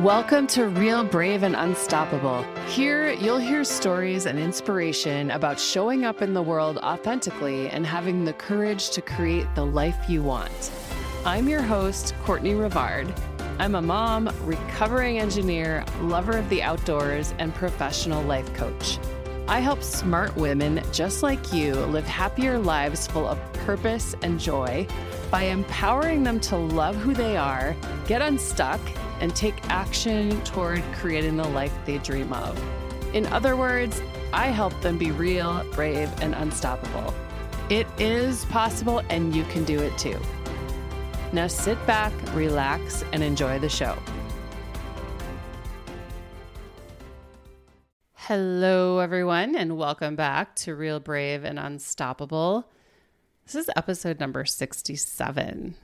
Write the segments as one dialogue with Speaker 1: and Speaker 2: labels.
Speaker 1: Welcome to Real Brave and Unstoppable. Here, you'll hear stories and inspiration about showing up in the world authentically and having the courage to create the life you want. I'm your host, Courtney Rivard. I'm a mom, recovering engineer, lover of the outdoors, and professional life coach. I help smart women just like you live happier lives full of purpose and joy by empowering them to love who they are, get unstuck, and take action toward creating the life they dream of. In other words, I help them be real, brave, and unstoppable. It is possible, and you can do it too. Now sit back, relax, and enjoy the show. Hello, everyone, and welcome back to Real Brave and Unstoppable. This is episode number 67.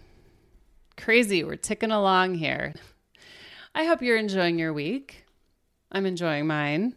Speaker 1: Crazy, we're ticking along here. I hope you're enjoying your week. I'm enjoying mine.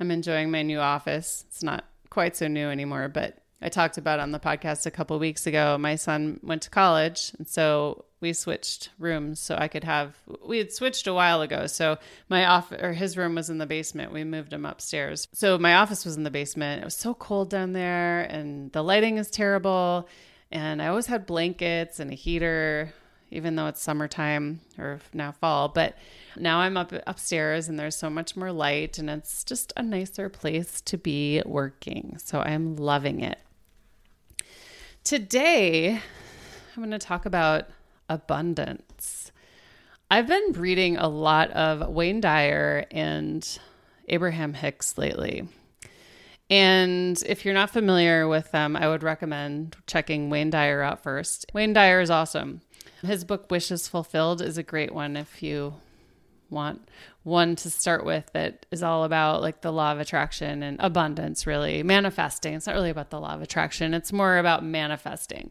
Speaker 1: I'm enjoying my new office. It's not quite so new anymore, but I talked about on the podcast a couple weeks ago. My son went to college, and so we switched rooms so I could have. We had switched a while ago, so my off or his room was in the basement. We moved him upstairs, so my office was in the basement. It was so cold down there, and the lighting is terrible. And I always had blankets and a heater even though it's summertime or now fall. But now I'm up upstairs and there's so much more light and it's just a nicer place to be working. So I'm loving it. Today, I'm going to talk about abundance. I've been reading a lot of Wayne Dyer and Abraham Hicks lately. And if you're not familiar with them, I would recommend checking Wayne Dyer out first. Wayne Dyer is awesome. His book Wishes Fulfilled is a great one if you want one to start with that is all about like the law of attraction and abundance, really manifesting. It's not really about the law of attraction, it's more about manifesting.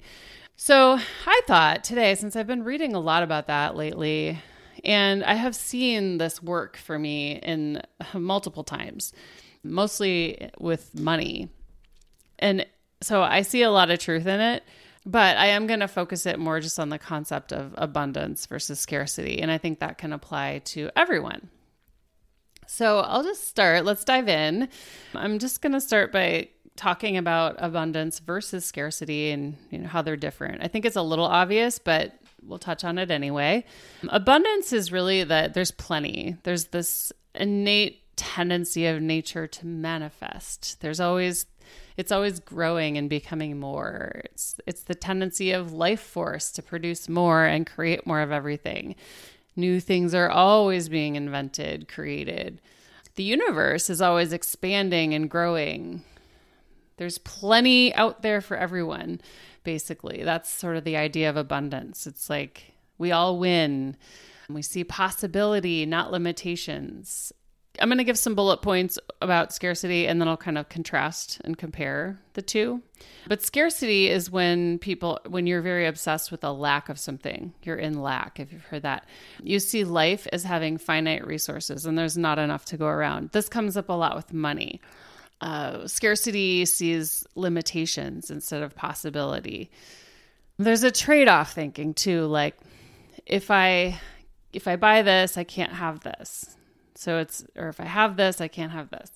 Speaker 1: So I thought today, since I've been reading a lot about that lately, and I have seen this work for me in uh, multiple times, mostly with money. And so I see a lot of truth in it. But I am going to focus it more just on the concept of abundance versus scarcity. And I think that can apply to everyone. So I'll just start. Let's dive in. I'm just going to start by talking about abundance versus scarcity and you know how they're different. I think it's a little obvious, but we'll touch on it anyway. Abundance is really that there's plenty. There's this innate tendency of nature to manifest. There's always it's always growing and becoming more. It's it's the tendency of life force to produce more and create more of everything. New things are always being invented, created. The universe is always expanding and growing. There's plenty out there for everyone, basically. That's sort of the idea of abundance. It's like we all win. We see possibility, not limitations. I'm going to give some bullet points about scarcity and then I'll kind of contrast and compare the two. But scarcity is when people, when you're very obsessed with a lack of something, you're in lack, if you've heard that. You see life as having finite resources and there's not enough to go around. This comes up a lot with money. Uh, scarcity sees limitations instead of possibility. There's a trade off thinking too, like if I if I buy this, I can't have this so it's, or if I have this, I can't have this.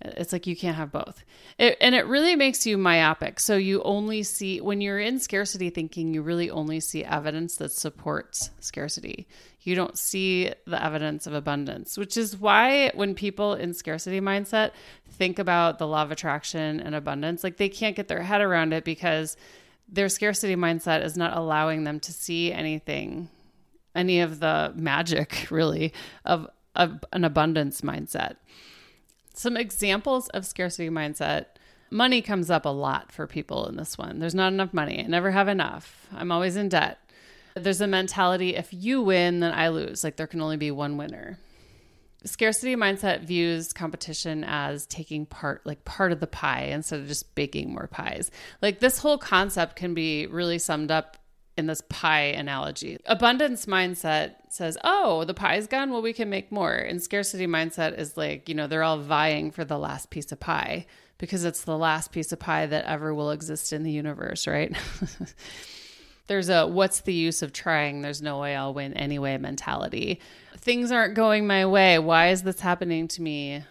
Speaker 1: It's like you can't have both. It, and it really makes you myopic. So you only see, when you're in scarcity thinking, you really only see evidence that supports scarcity. You don't see the evidence of abundance, which is why when people in scarcity mindset think about the law of attraction and abundance, like they can't get their head around it because their scarcity mindset is not allowing them to see anything, any of the magic really of a, an abundance mindset. Some examples of scarcity mindset. Money comes up a lot for people in this one. There's not enough money. I never have enough. I'm always in debt. There's a mentality if you win, then I lose. Like there can only be one winner. Scarcity mindset views competition as taking part, like part of the pie instead of just baking more pies. Like this whole concept can be really summed up in this pie analogy. Abundance mindset says, oh, the pie's gone. Well, we can make more. And scarcity mindset is like, you know, they're all vying for the last piece of pie because it's the last piece of pie that ever will exist in the universe, right? There's a what's the use of trying? There's no way I'll win anyway mentality. Things aren't going my way. Why is this happening to me?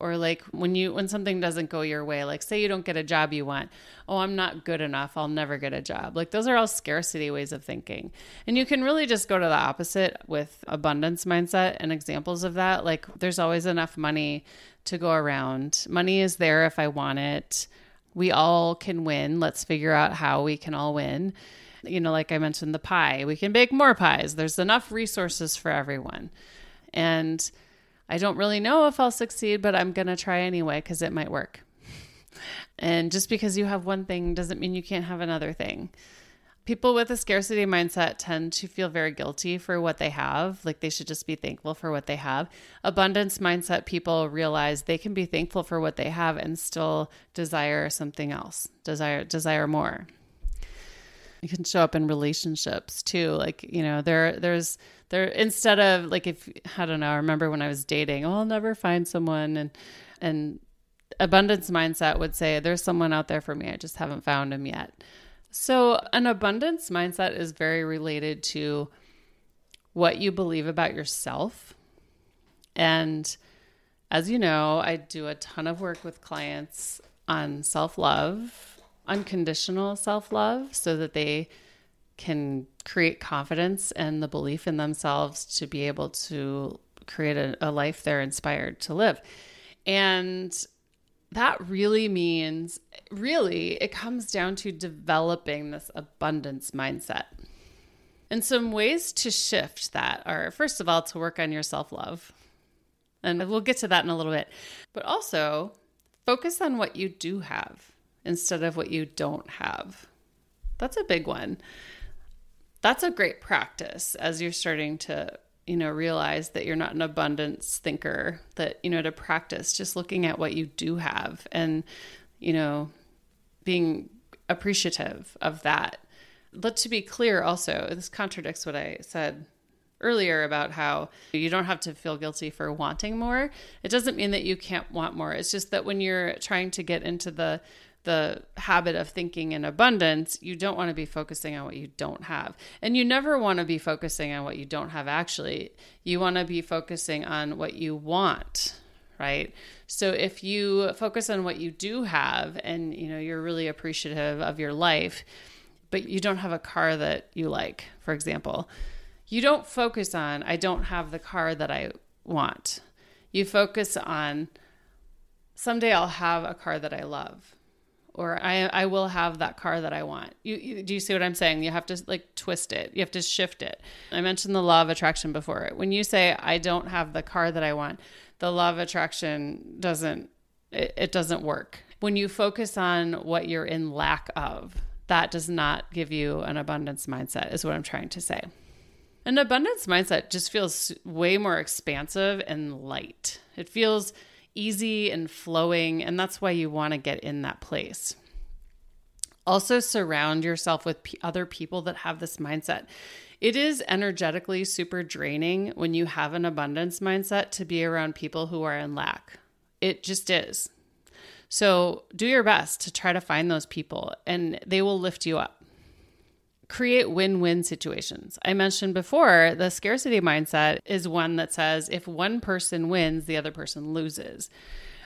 Speaker 1: Or like when you when something doesn't go your way like say you don't get a job you want oh i'm not good enough. I'll never get a job. Like those are all scarcity ways of thinking. And you can really just go to the opposite with abundance mindset and examples of that. Like there's always enough money to go around. Money is there if i want it. We all can win. Let's figure out how we can all win. You know like i mentioned the pie. We can bake more pies. There's enough resources for everyone. And I don't really know if I'll succeed, but I'm going to try anyway because it might work. and just because you have one thing doesn't mean you can't have another thing. People with a scarcity mindset tend to feel very guilty for what they have, like they should just be thankful for what they have. Abundance mindset people realize they can be thankful for what they have and still desire something else, desire desire more. You can show up in relationships too. Like, you know, there there's there instead of like if I don't know, I remember when I was dating, oh, I'll never find someone and and abundance mindset would say there's someone out there for me. I just haven't found him yet. So, an abundance mindset is very related to what you believe about yourself. And as you know, I do a ton of work with clients on self love unconditional self love so that they can create confidence and the belief in themselves to be able to create a, a life they're inspired to live. And that really means, really, it comes down to developing this abundance mindset. And some ways to shift that are, first of all, to work on your self love. And we'll get to that in a little bit. But also, focus on what you do have instead of what you don't have. That's a big one. That's a great practice as you're starting to, you know, realize that you're not an abundance thinker, that, you know, to practice just looking at what you do have and, you know, being appreciative of that. But to be clear, also, this contradicts what I said earlier about how you don't have to feel guilty for wanting more. It doesn't mean that you can't want more. It's just that when you're trying to get into the the habit of thinking in abundance, you don't want to be focusing on what you don't have. And you never want to be focusing on what you don't have actually. You want to be focusing on what you want, right? So if you focus on what you do have and you know you're really appreciative of your life, but you don't have a car that you like, for example, you don't focus on I don't have the car that I want. You focus on someday I'll have a car that I love or I, I will have that car that I want. You, you, do you see what I'm saying? You have to like twist it. You have to shift it. I mentioned the law of attraction before. When you say I don't have the car that I want, the law of attraction doesn't it, it doesn't work. When you focus on what you're in lack of, that does not give you an abundance mindset is what I'm trying to say. An abundance mindset just feels way more expansive and light. It feels easy and flowing. And that's why you want to get in that place. Also, surround yourself with p- other people that have this mindset. It is energetically super draining when you have an abundance mindset to be around people who are in lack. It just is. So, do your best to try to find those people, and they will lift you up create win win situations. I mentioned before the scarcity mindset is one that says if one person wins, the other person loses.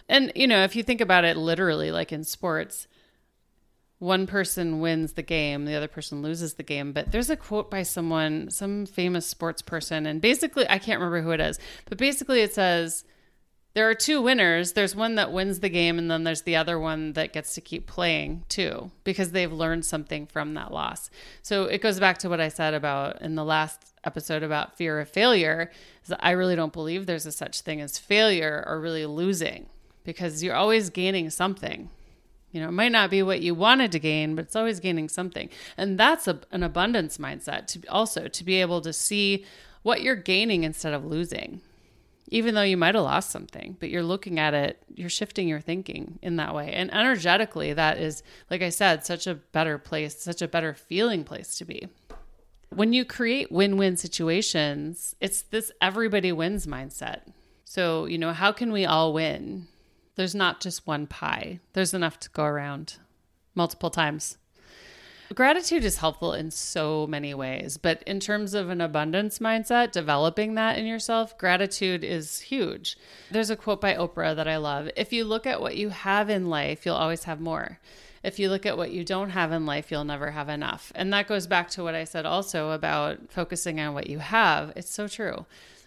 Speaker 1: And, you know, if you think about it literally, like in sports, one person wins the game, the other person loses the game. But there's a quote by someone, some famous sports person, and basically, I can't remember who it is, but basically it says, there are two winners. There's one that wins the game, and then there's the other one that gets to keep playing too, because they've learned something from that loss. So it goes back to what I said about in the last episode about fear of failure. Is that I really don't believe there's a such thing as failure or really losing, because you're always gaining something. You know, it might not be what you wanted to gain, but it's always gaining something, and that's a, an abundance mindset to also to be able to see what you're gaining instead of losing even though you might have lost something, but you're looking at it, you're shifting your thinking in that way. And energetically, that is, like I said, such a better place, such a better feeling place to be. When you create win win situations, it's this everybody wins mindset. So, you know, how can we all win? There's not just one pie, there's enough to go around multiple times. Gratitude is helpful in so many ways, but in terms of an abundance mindset, developing that in yourself, gratitude is huge. There's a quote by Oprah that I love If you look at what you have in life, you'll always have more. If you look at what you don't have in life, you'll never have enough. And that goes back to what I said also about focusing on what you have. It's so true.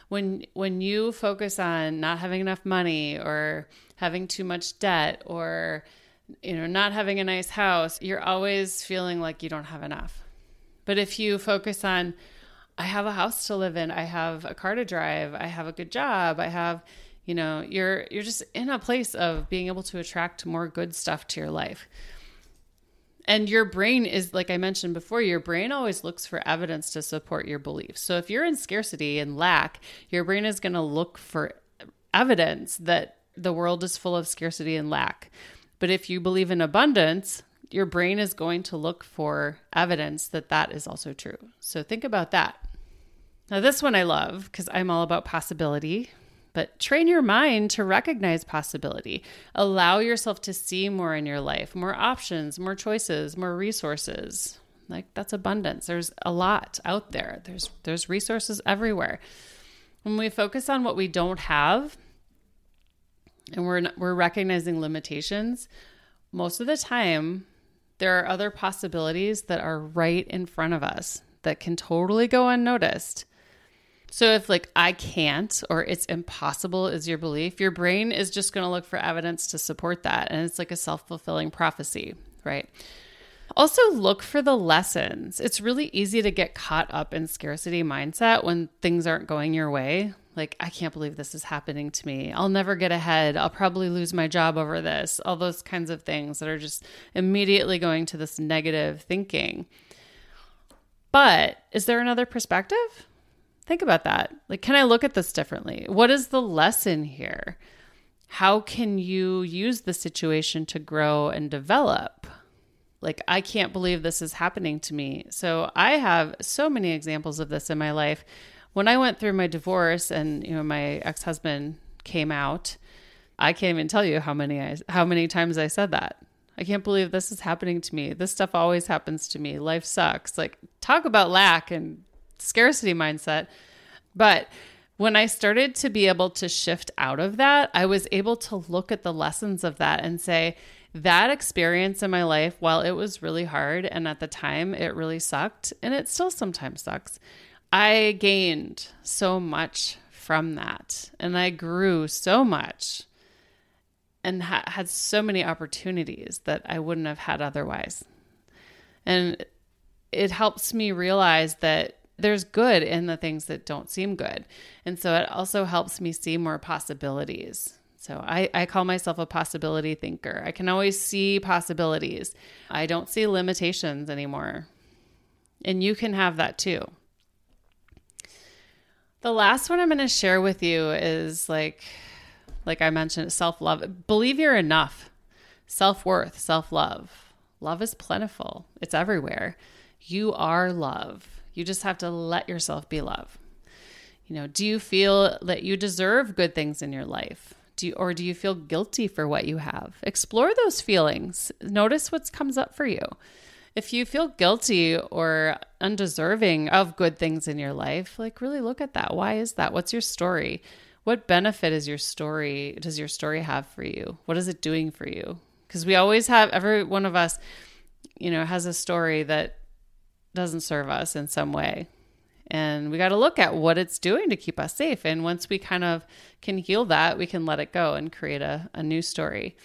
Speaker 1: When when you focus on not having enough money or having too much debt or you know, not having a nice house, you're always feeling like you don't have enough. But if you focus on, I have a house to live in, I have a car to drive, I have a good job, I have, you know, you're you're just in a place of being able to attract more good stuff to your life. And your brain is like I mentioned before, your brain always looks for evidence to support your beliefs. So if you're in scarcity and lack, your brain is going to look for evidence that the world is full of scarcity and lack. But if you believe in abundance, your brain is going to look for evidence that that is also true. So think about that. Now, this one I love because I'm all about possibility, but train your mind to recognize possibility. Allow yourself to see more in your life, more options, more choices, more resources. Like that's abundance. There's a lot out there. There's there's resources everywhere. When we focus on what we don't have, and we're we're recognizing limitations, most of the time there are other possibilities that are right in front of us that can totally go unnoticed. So if like I can't or it's impossible is your belief, your brain is just going to look for evidence to support that and it's like a self-fulfilling prophecy, right? Also, look for the lessons. It's really easy to get caught up in scarcity mindset when things aren't going your way. Like, I can't believe this is happening to me. I'll never get ahead. I'll probably lose my job over this. All those kinds of things that are just immediately going to this negative thinking. But is there another perspective? Think about that. Like, can I look at this differently? What is the lesson here? How can you use the situation to grow and develop? Like, I can't believe this is happening to me. So, I have so many examples of this in my life when I went through my divorce and you know my ex-husband came out, I can't even tell you how many I, how many times I said that. I can't believe this is happening to me. This stuff always happens to me. Life sucks. Like talk about lack and scarcity mindset. But when I started to be able to shift out of that, I was able to look at the lessons of that and say, that experience in my life, while it was really hard and at the time it really sucked, and it still sometimes sucks, I gained so much from that and I grew so much and ha- had so many opportunities that I wouldn't have had otherwise. And it helps me realize that there's good in the things that don't seem good. And so it also helps me see more possibilities. So I, I call myself a possibility thinker. I can always see possibilities. I don't see limitations anymore. And you can have that too. The last one I'm going to share with you is like like I mentioned self-love. Believe you're enough. Self-worth, self-love. Love is plentiful. It's everywhere. You are love. You just have to let yourself be love. You know, do you feel that you deserve good things in your life? Do you, or do you feel guilty for what you have? Explore those feelings. Notice what comes up for you. If you feel guilty or undeserving of good things in your life, like really look at that. Why is that? What's your story? What benefit is your story does your story have for you? What is it doing for you? Because we always have every one of us, you know, has a story that doesn't serve us in some way. And we got to look at what it's doing to keep us safe. And once we kind of can heal that, we can let it go and create a, a new story.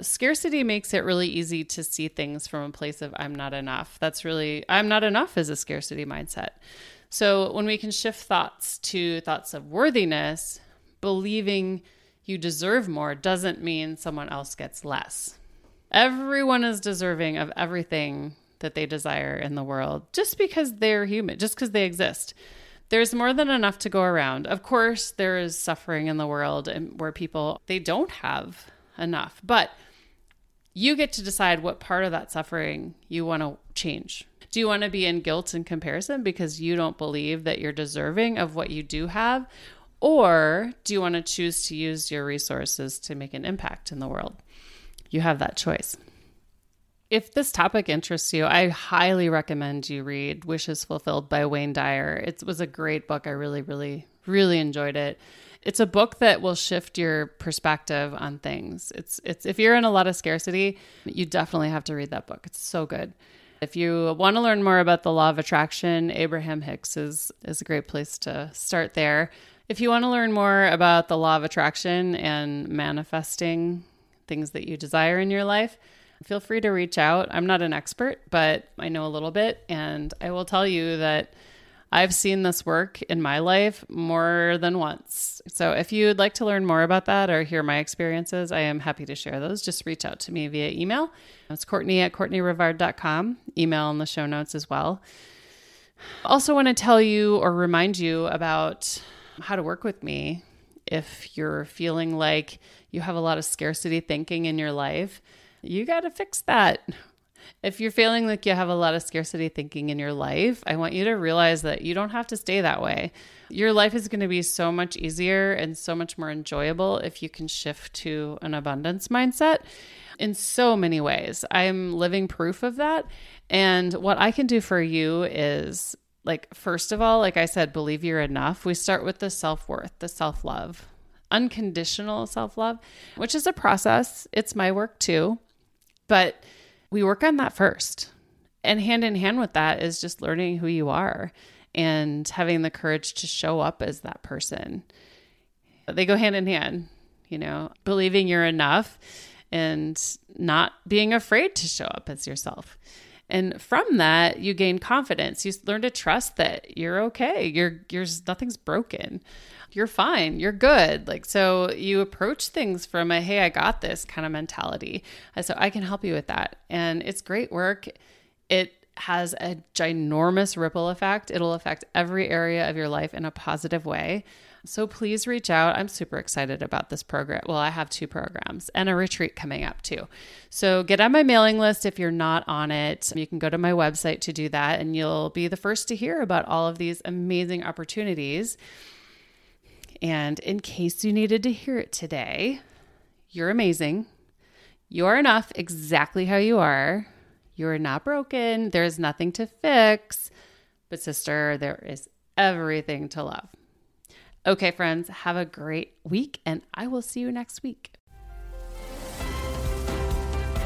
Speaker 1: Scarcity makes it really easy to see things from a place of I'm not enough. That's really, I'm not enough is a scarcity mindset. So when we can shift thoughts to thoughts of worthiness, believing you deserve more doesn't mean someone else gets less. Everyone is deserving of everything that they desire in the world just because they're human, just because they exist. There's more than enough to go around. Of course, there is suffering in the world and where people they don't have enough. But you get to decide what part of that suffering you want to change. Do you want to be in guilt and comparison because you don't believe that you're deserving of what you do have? Or do you want to choose to use your resources to make an impact in the world? You have that choice. if this topic interests you, I highly recommend you read Wishes Fulfilled by Wayne Dyer. It was a great book. I really, really, really enjoyed it. It's a book that will shift your perspective on things. It's it's if you're in a lot of scarcity, you definitely have to read that book. It's so good. If you want to learn more about the law of attraction, Abraham Hicks is is a great place to start there. If you want to learn more about the law of attraction and manifesting things that you desire in your life, feel free to reach out. I'm not an expert, but I know a little bit. And I will tell you that I've seen this work in my life more than once. So if you'd like to learn more about that or hear my experiences, I am happy to share those. Just reach out to me via email. It's Courtney at CourtneyRivard.com. Email in the show notes as well. Also, want to tell you or remind you about how to work with me if you're feeling like you have a lot of scarcity thinking in your life you got to fix that. If you're feeling like you have a lot of scarcity thinking in your life, I want you to realize that you don't have to stay that way. Your life is going to be so much easier and so much more enjoyable if you can shift to an abundance mindset in so many ways. I'm living proof of that. And what I can do for you is like, first of all, like I said, believe you're enough. We start with the self worth, the self love, unconditional self love, which is a process. It's my work too. But we work on that first. And hand in hand with that is just learning who you are and having the courage to show up as that person. They go hand in hand, you know, believing you're enough and not being afraid to show up as yourself. And from that, you gain confidence. You learn to trust that you're okay. You're you're nothing's broken you're fine, you're good. Like, so you approach things from a, hey, I got this kind of mentality. So I can help you with that. And it's great work. It has a ginormous ripple effect. It'll affect every area of your life in a positive way. So please reach out. I'm super excited about this program. Well, I have two programs and a retreat coming up too. So get on my mailing list if you're not on it. You can go to my website to do that, and you'll be the first to hear about all of these amazing opportunities. And in case you needed to hear it today, you're amazing. You're enough exactly how you are. You're not broken. There's nothing to fix. But, sister, there is everything to love. Okay, friends, have a great week, and I will see you next week.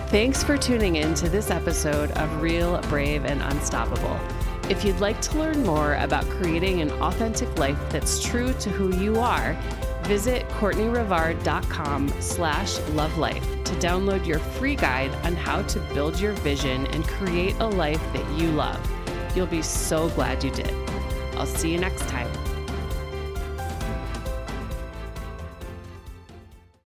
Speaker 1: Thanks for tuning in to this episode of Real, Brave, and Unstoppable. If you'd like to learn more about creating an authentic life that's true to who you are, visit CourtneyRivard.com slash lovelife to download your free guide on how to build your vision and create a life that you love. You'll be so glad you did. I'll see you next time.